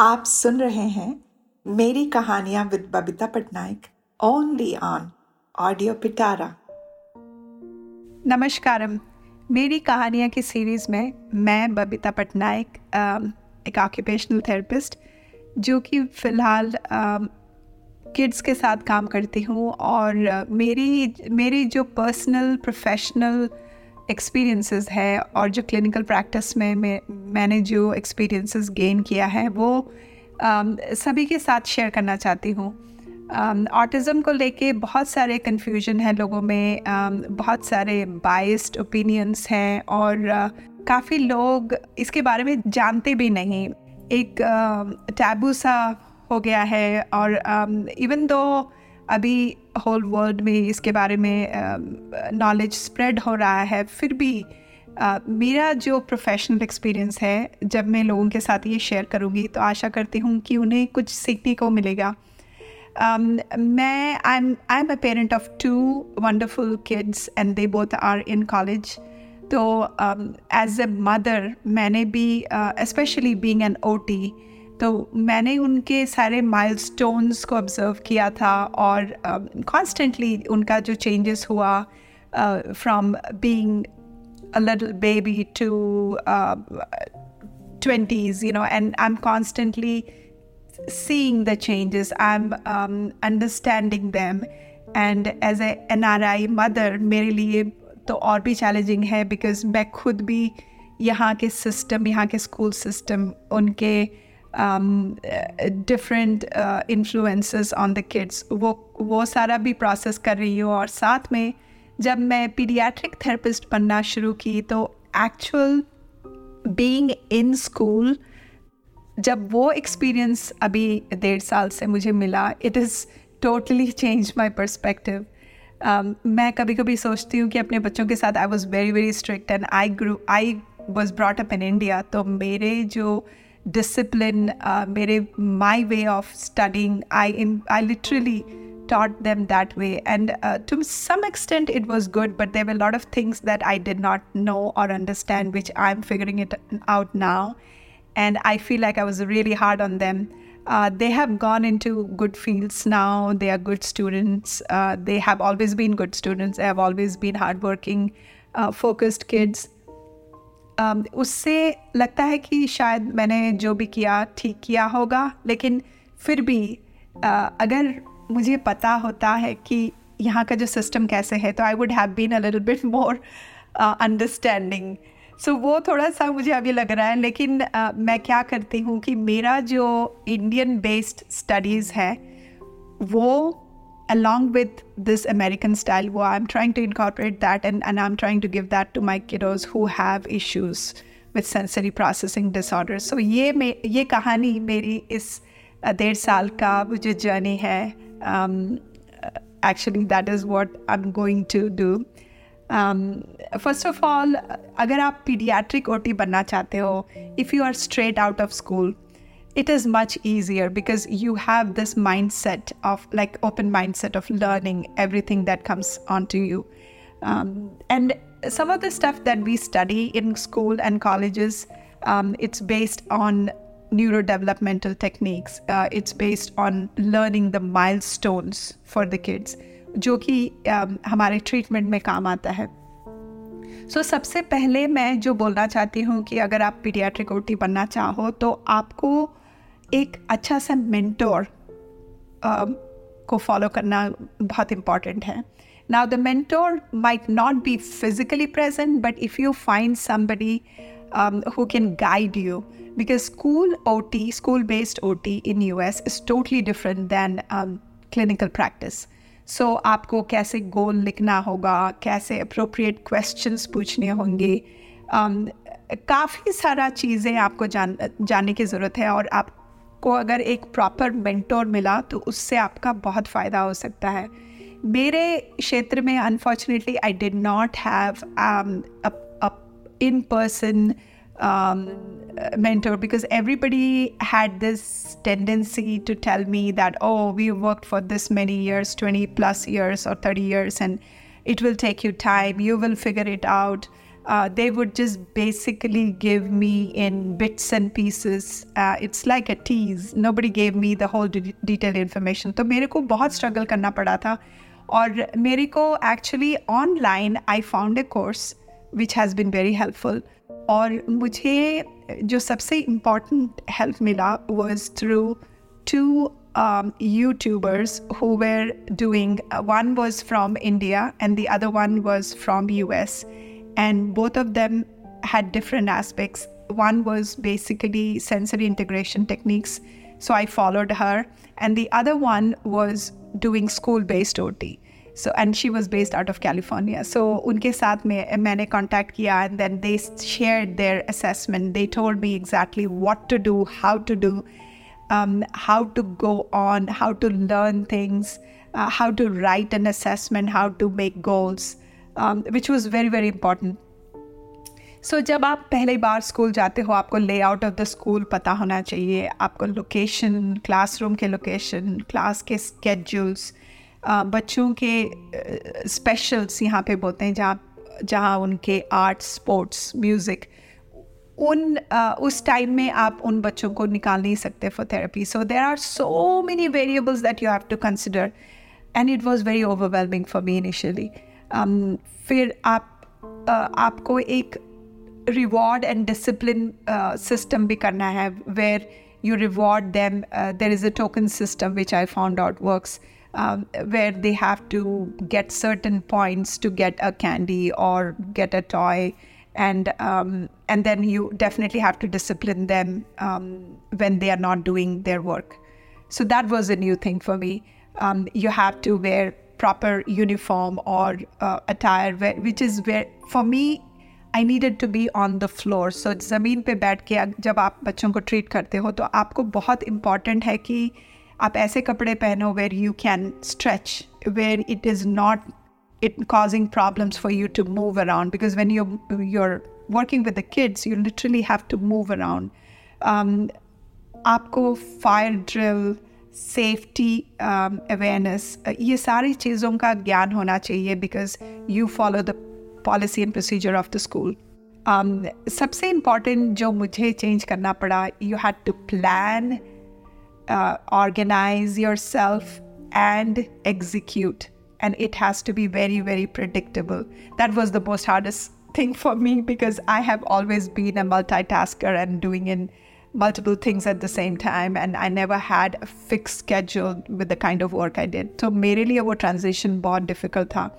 आप सुन रहे हैं मेरी कहानियाँ with Babita Patnaik only on audio Pitara नमस्कारम। मेरी कहानियाँ की सीरीज़ में मैं, बबीता पटनायक एक ऑक्यूपेशनल थेरेपिस्ट जो कि फ़िलहाल किड्स के साथ काम करती हूँ और मेरी मेरी जो पर्सनल प्रोफेशनल एक्सपीरियंसेस है और जो क्लिनिकल प्रैक्टिस में मैं मैंने जो एक्सपीरियंसेस गेन किया है वो अम, सभी के साथ शेयर करना चाहती हूँ। ऑटिज़म um, को लेके बहुत सारे कन्फ्यूज़न है लोगों में um, बहुत सारे बाइस्ड ओपिनियंस हैं और uh, काफ़ी लोग इसके बारे में जानते भी नहीं। एक टैबू uh, सा हो गया है और इवन um, दो अभी होल वर्ल्ड में इसके बारे में नॉलेज स्प्रेड हो रहा है फिर भी uh, मेरा जो प्रोफेशनल एक्सपीरियंस है जब मैं लोगों के साथ ये शेयर करूँगी तो आशा करती हूँ कि उन्हें कुछ सीखने को मिलेगा। Um, मैं I am I am a parent of two wonderful kids and they both are in college तो एज ए मदर मैंने भी स्पेशली बींग एन ओटी तो मैंने उनके सारे माइलस्टोन्स को ऑब्ज़र्व किया था और um, कॉन्स्टेंटली uh, उनका जो चेंजेस हुआ from being little baby to twenties you know and I am constantly seeing the changes I am understanding them and as a N R I mother मेरे लिए तो और भी चैलेंजिंग है because मैं खुद भी यहाँ के सिस्टम यहाँ के स्कूल सिस्टम उनके uh, different influences on the kids वो वो सारा भी प्रोसेस कर रही हूँ और साथ में जब मैं पीडियाट्रिक थेरेपिस्ट बनना शुरू की तो एक्चुअल बीइंग इन स्कूल जब वो एक्सपीरियंस अभी डेढ़ साल से मुझे मिला it is totally change my perspective मैं कभी कभी सोचती हूँ कि अपने बच्चों के साथ I was very very strict and I grew I was brought up in India तो मेरे जो discipline uh, my way of studying i i literally taught them that way and uh, to some extent it was good but there were a lot of things that i did not know or understand which i'm figuring it out now and i feel like i was really hard on them uh, they have gone into good fields now. They are good students. Uh, they have always been good students. They have always been hardworking, uh, focused kids. Um, उससे लगता है कि शायद मैंने जो भी किया ठीक किया होगा लेकिन फिर भी uh, अगर मुझे पता होता है कि यहाँ का जो सिस्टम कैसे है तो I would have been a little bit more understanding so वो थोड़ा सा मुझे अभी लग रहा है लेकिन uh, मैं क्या करती हूँ कि मेरा जो इंडियन बेस्ड स्टडीज़ है वो along with this American style, well, I'm trying to incorporate that and, and I'm trying to give that to my kiddos who have issues with sensory processing disorders. So ये मे ये कहानी मेरी इस uh, डेढ़ साल का वो जो जर्नी है actually that is what I am going to do first of all अगर आप पीडियाट्रिक ओटी बनना चाहते हो if you are straight out of school it is much easier because you have this mindset of like open mindset of learning everything that comes onto you um, and some of the stuff that we study in school and colleges um, it's based on neurodevelopmental techniques uh, it's based on learning the milestones for the kids जो कि um, हमारे treatment में काम आता है सो so, सबसे पहले मैं जो बोलना चाहती हूँ कि अगर आप पीडियाट्रिक ओटी बनना चाहो तो आपको एक अच्छा सा मेंटोर को फॉलो करना बहुत इंपॉर्टेंट है now the mentor might not be physically present but if you find somebody who can guide you because school OT, school based OT in US is totally different than um, clinical practice. So so, आपको कैसे गोल लिखना होगा कैसे appropriate questions पूछने होंगे um, काफ़ी सारा चीज़ें आपको जान जानने की ज़रूरत है और आपको अगर एक प्रॉपर मेंटोर मिला तो उससे आपका बहुत फ़ायदा हो सकता है। मेरे क्षेत्र में unfortunately I did not have in person mentor because everybody had this tendency to tell me that oh we work for this many years twenty plus years और thirty years and it will take you time you will figure it out uh, they would just basically give me in bits and pieces. Uh, it's like a tease. Nobody gave me the whole de- detailed information. तो मेरे को बहुत struggle करना पड़ा था और मेरे को actually online I found a course which has been very helpful. और मुझे जो सबसे important help मिला was through two um, YouTubers who were doing. Uh, one was from India and the other one was from US and both of them had different aspects. One was basically sensory integration techniques, so I followed her, and the other one was doing school based OT. So and she was based out of California. So unke saath mein contact kiya and then they shared their assessment. They told me exactly what to do, how to do, um, how to go on, how to learn things, uh, how to write an assessment, how to make goals which was very very important so जब आप पहली बार school जाते हो आपको layout of the school पता होना चाहिए। आपको लोकेशन क्लासरूम के लोकेशन क्लास के स्केड्यूल्स बच्चों के स्पेशल्स यहाँ पे बोलते हैं जहाँ जहाँ उनके आर्ट स्पोर्ट्स म्यूज़िक उन uh, उस टाइम में आप उन बच्चों को निकाल नहीं सकते for therapy so there are so many variables that you have to consider and it was very overwhelming for me initially फिर आप uh, आपको एक रिवॉर्ड एंड डिसिप्लिन सिस्टम भी करना है where you reward them. Uh, there is a token system which I found out works, um, where they have to get certain points to get a candy or get a toy, and um, and then you definitely have to discipline them um, when they are not doing their work. So that was a new thing for me. Um, you have to wear proper uniform or uh, attire, where, which is where for me I needed to be on the floor so ज़मीन पे बैठ के जब आप बच्चों को treat करते हो तो आपको बहुत इम्पॉर्टेंट है कि आप ऐसे कपड़े पहनो where you can stretch where it is not it causing problems for you to move around because when you're you're working with the kids you literally have to move around um, आपको fire drill safety awareness um, uh, ये सारी चीज़ों का ज्ञान होना चाहिए because you follow the policy and procedure of the school सबसे important जो मुझे चेंज करना पड़ा you had to plan organise your self and execute and it has to be very very predictable that was the most hardest thing for me because i have always been a multitasker and doing in multiple things at the same time and I never had a fixed schedule with the kind of work I did. So मेरे लिए वो transition बहुत difficult था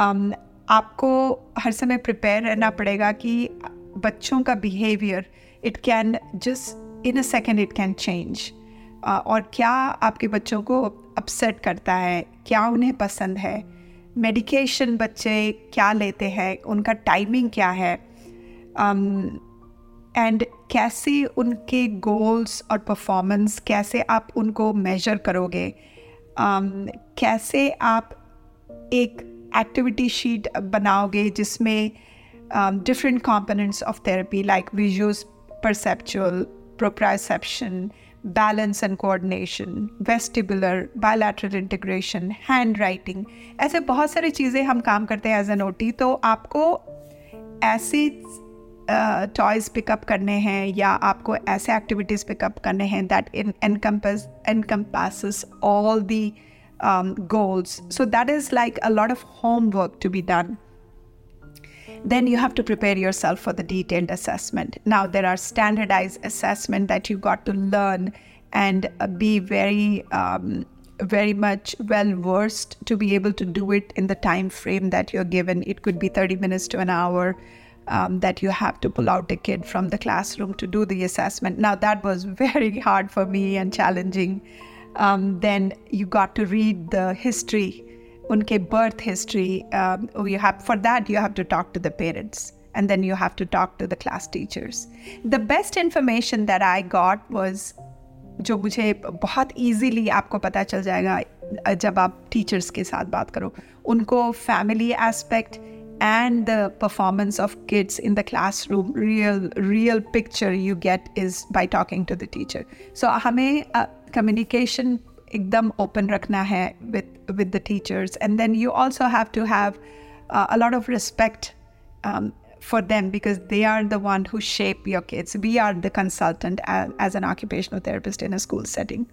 um, आपको हर समय prepare रहना पड़ेगा कि बच्चों का behaviour it can just in a second it can change और क्या आपके बच्चों को अपसेट करता है? क्या उन्हें पसंद है? मेडिकेशन बच्चे क्या लेते हैं? उनका टाइमिंग क्या है? Um, एंड कैसे उनके गोल्स और परफॉर्मेंस कैसे आप उनको मेजर करोगे? Um, कैसे आप एक एक्टिविटी शीट बनाओगे जिसमें different components of therapy like visuals perceptual proprioception balance and coordination vestibular bilateral integration handwriting ऐसे बहुत सारी चीज़ें हम काम करते हैं एज एन ओ तो आपको ऐसी टॉयज़ पिकअप करने हैं या आपको ऐसे एक्टिविटीज़ पिकअप करने हैं that in encompass एनकम्पासिस all the goals. So that is like a lot of homework to be done. Then you have to prepare yourself for the detailed assessment. Now there are standardized assessment that you got to learn and be very um, very much well versed to be able to do it in the time frame that you're given. It could be 30 minutes to an hour um, that you have to pull out a kid from the classroom to do the assessment. Now, that was very hard for me and challenging. Um, then you got to read the history, unke birth history. Um, you have for that you have to talk to the parents, and then you have to talk to the class teachers. The best information that I got was जो मुझे बहुत easily आपको पता चल जाएगा जब आप teachers के साथ बात करो उनको family aspect and the performance of kids in the classroom real real picture you get is by talking to the teacher so uh, communication ekdam open rakhna hai with with the teachers and then you also have to have uh, a lot of respect um, for them because they are the one who shape your kids. We are the consultant as, as an occupational therapist in a school setting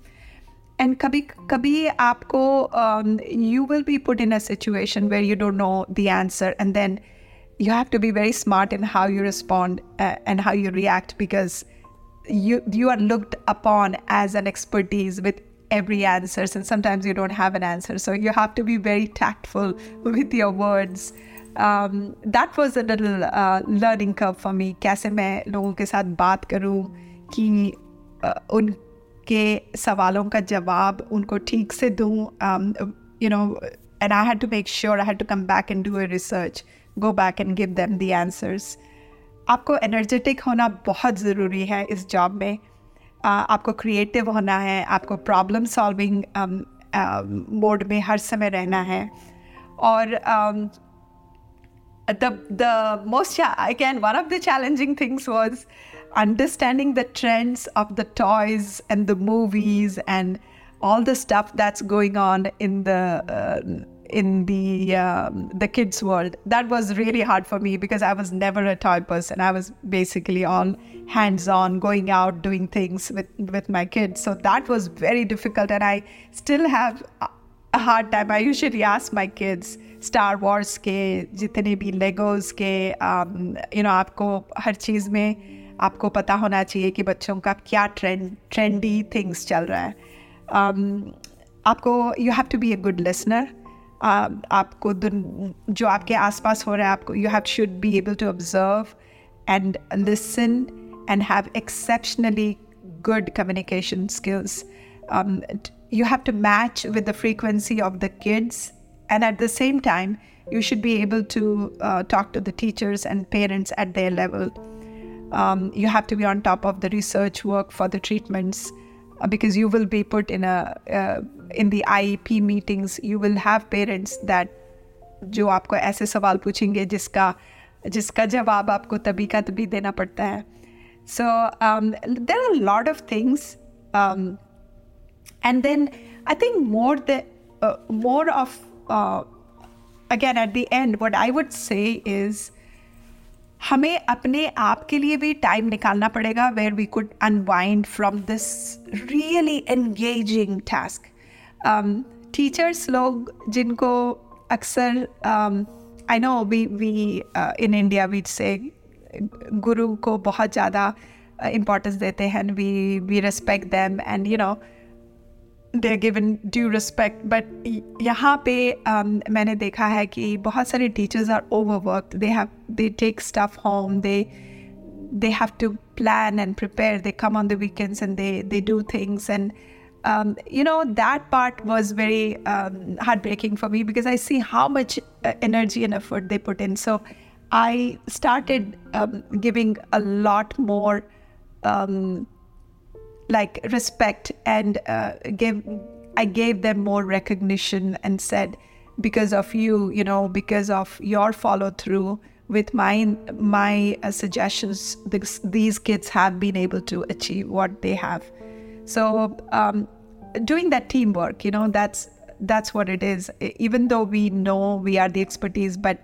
And kabhi, kabhi aapko, um, you will be put in a situation where you don't know the answer and then you have to be very smart in how you respond uh, and how you react because you you are looked upon as an expertise with every answer and sometimes you don't have an answer so you have to be very tactful with your words um, that was a little uh, learning curve for me कैसे मैं लोगों के साथ बात करूं कि uh, के सवालों का जवाब उनको ठीक से दूँ you know and I had to make sure I had to come back and do a research go back and give them the answers आपको एनर्जेटिक होना बहुत ज़रूरी है इस जॉब में। Uh, आपको क्रिएटिव होना है आपको प्रॉब्लम सॉल्विंग मोड में हर समय रहना है। और the most I can one of the challenging things was understanding the trends of the toys and the movies and all the stuff that's going on in the uh, in the um, the kids world that was really hard for me because i was never a toy person i was basically all hands on going out doing things with with my kids so that was very difficult and i still have a hard time i usually ask my kids Star Wars के जितने भी Legos के you know आपको हर चीज़ में आपको पता होना चाहिए कि बच्चों का क्या ट्रेंड ट्रेंडी थिंग्स चल रहा है um, आपको you have to be a good listener आपको जो आपके आसपास हो रहा है आपको you have should be able to observe and listen and have exceptionally skills. Um, you have to match with the frequency of the kids, and at the same time, you should be able to uh, talk to the teachers and parents at their level. Um, you have to be on top of the research work for the treatments uh, because you will be put in a uh, in the IEP meetings you will have parents that जो आपको ऐसे सवाल पूछेंगे जिसका जिसका जवाब आपको तभी का तभी देना पड़ता है so um, there are a lot of things um, and then I think more the uh, more of uh, again at the end हमें अपने आप के लिए भी टाइम निकालना पड़ेगा where we could unwind from this really engaging task teachers लोग जिनको अक्सर I know we we in India we say guru को बहुत ज़्यादा इम्पोर्टेंस देते हैं we we respect them and you know they are given due respect but यहाँ पे um, मैंने देखा है कि बहुत सारे teachers are over work they have they take stuff home they they have to plan and prepare they come on the weekends and they they do things and um, you know that part was very um, heartbreaking for me because i see how much uh, energy and effort they put in so i started um, giving a lot more um, like respect and uh, gave I gave them more recognition and said because of you you know because of your follow through with my my uh, suggestions this, these kids have been able to achieve what they have so um, doing that teamwork you know that's that's what it is even though we know we are the expertise but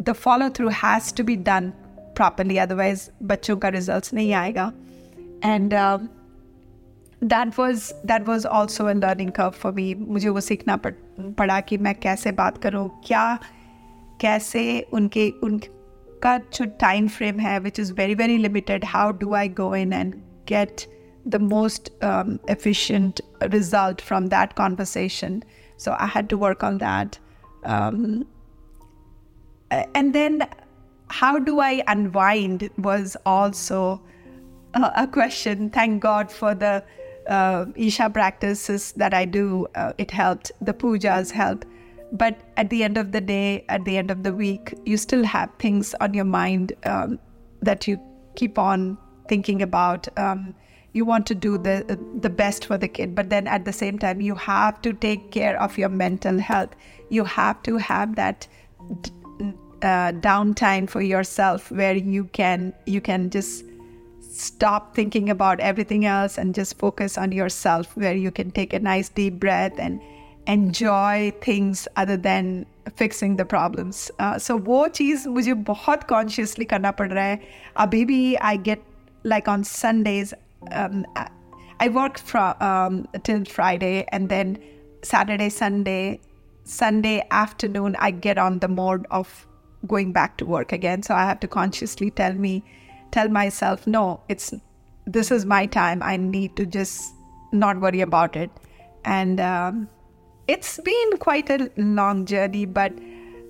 the follow through has to be done properly otherwise बच्चों का results नहीं आएगा and um, that was that was also a learning curve for me मुझे वो सीखना पड़ पड़ा कि मैं कैसे बात करूँ क्या कैसे उनके उनका जो टाइम फ्रेम है which is very very limited how do I go in and gate the most um, efficient result from that conversation. So I had to work on that. Um, and then, how do I unwind was also a, a question. Thank God for the uh, Isha practices that I do, uh, it helped. The pujas help. But at the end of the day, at the end of the week, you still have things on your mind um, that you keep on thinking about. Um, you want to do the the best for the kid, but then at the same time, you have to take care of your mental health. You have to have that uh, downtime for yourself where you can you can just stop thinking about everything else and just focus on yourself, where you can take a nice deep breath and enjoy things other than fixing the problems so वो चीज़ मुझे बहुत consciously करना पड़ रहा है अभी भी I get like on Sundays I work from um, till Friday, and then Saturday, Sunday, Sunday afternoon, I get on the mode of going back to work again. So I have to consciously tell me, tell myself, no, it's this is my time. I need to just not worry about it. And um, it's been quite a long journey, but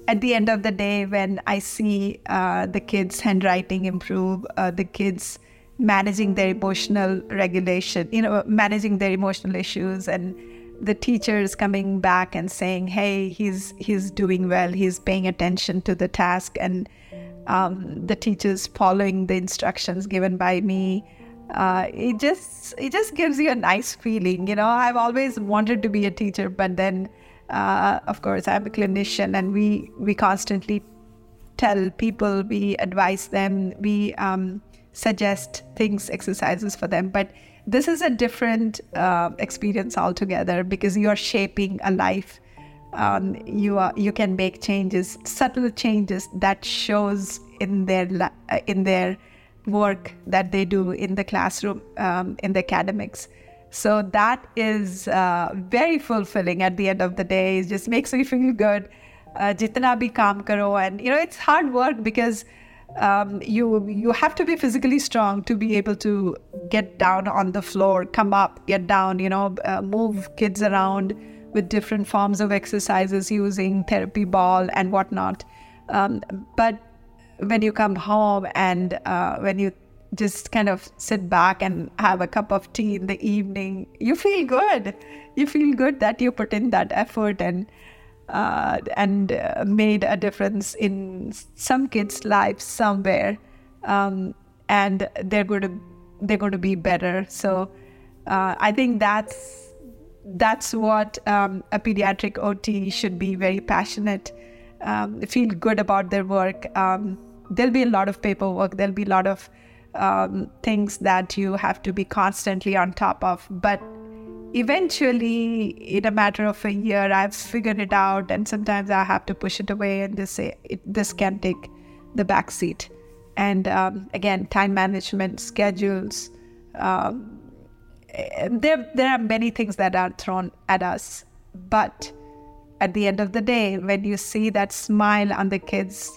at the end of the day, when I see uh, the kids' handwriting improve, uh, the kids managing their emotional regulation, you know, managing their emotional issues, and the teachers coming back and saying, "Hey, he's he's doing well. He's paying attention to the task," and um, the teachers following the instructions given by me uh, it just it just gives you a nice feeling. You know, I've always wanted to be a teacher, but then, uh, of course, I'm a clinician, and we we constantly tell people, we advise them, we um, suggest things, exercises for them, but this is a different uh, experience altogether because you are shaping a life. Um, you are you can make changes, subtle changes that shows in their in their work that they do in the classroom, um, in the academics. So that is uh, very fulfilling at the end of the day. It just makes me feel good. Uh, jitna bhi kaam karo, and you know it's hard work because um, you you have to be physically strong to be able to get down on the floor, come up, get down. You know, uh, move kids around with different forms of exercises using therapy ball and whatnot. Um, but when you come home and uh, when you just kind of sit back and have a cup of tea in the evening, you feel good. You feel good that you put in that effort and uh, and uh, made a difference in some kids' lives somewhere, um, and they're going to they're going to be better. So uh, I think that's that's what um, a pediatric OT should be very passionate um, feel good about their work. Um, there'll be a lot of paperwork, there'll be a lot of um, things that you have to be constantly on top of. But eventually, in a matter of a year, I've figured it out, and sometimes I have to push it away and just say, this can take the back seat. And um, again, time management, schedules. Um, there, there are many things that are thrown at us, but at the end of the day, when you see that smile on the kids'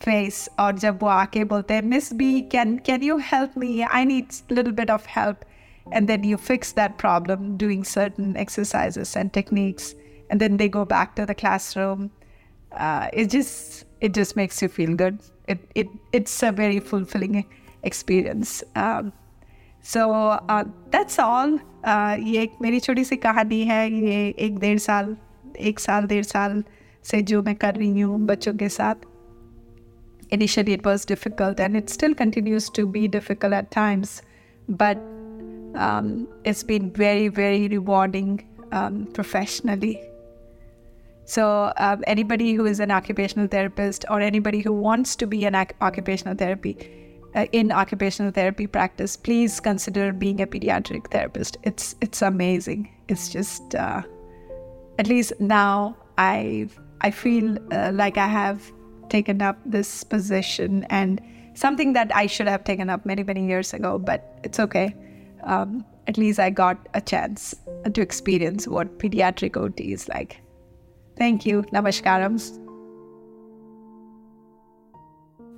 face, or जब वो आके बोलते हैं Miss B, can can you help me? I need a little bit of help, and then you fix that problem doing certain exercises and techniques, and then they go back to the classroom. Uh, it just it just makes you feel good. It it it's a very fulfilling experience. Um, uh, that's all. Uh, ये एक मेरी छोटी सी कहानी है ये एक डेढ़ साल एक साल डेढ़ साल से जो मैं कर रही हूँ बच्चों के साथ it was difficult and it still continues to be difficult at times but um, it's been very very rewarding um, professionally so um, anybody who is an occupational therapist or anybody who wants to be an occupational therapy uh, in occupational therapy practice please consider being a pediatric therapist it's it's amazing it's just uh, at least now I I feel uh, like I have taken up this position and something that I should have taken up many many years ago, but it's okay. Um, at least I got a chance to experience what pediatric OT is like. Thank you. Namaskaram.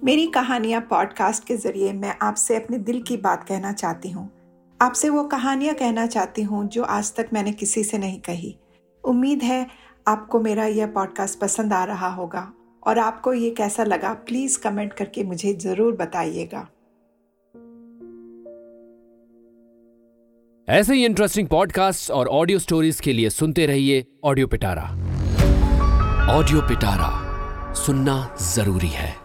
मेरी कहानियाँ podcast के ज़रिए मैं आपसे अपने दिल की बात कहना चाहती हूँ। आपसे वो कहानियाँ कहना चाहती हूँ जो आज तक मैंने किसी से नहीं कही। उम्मीद है आपको मेरा यह पॉडकास्ट पसंद आ रहा होगा और आपको ये कैसा लगा प्लीज़ कमेंट करके मुझे ज़रूर बताइएगा। ऐसे ही इंटरेस्टिंग पॉडकास्ट और ऑडियो स्टोरीज के लिए सुनते रहिए ऑडियो पिटारा ऑडियो पिटारा सुनना ज़रूरी है।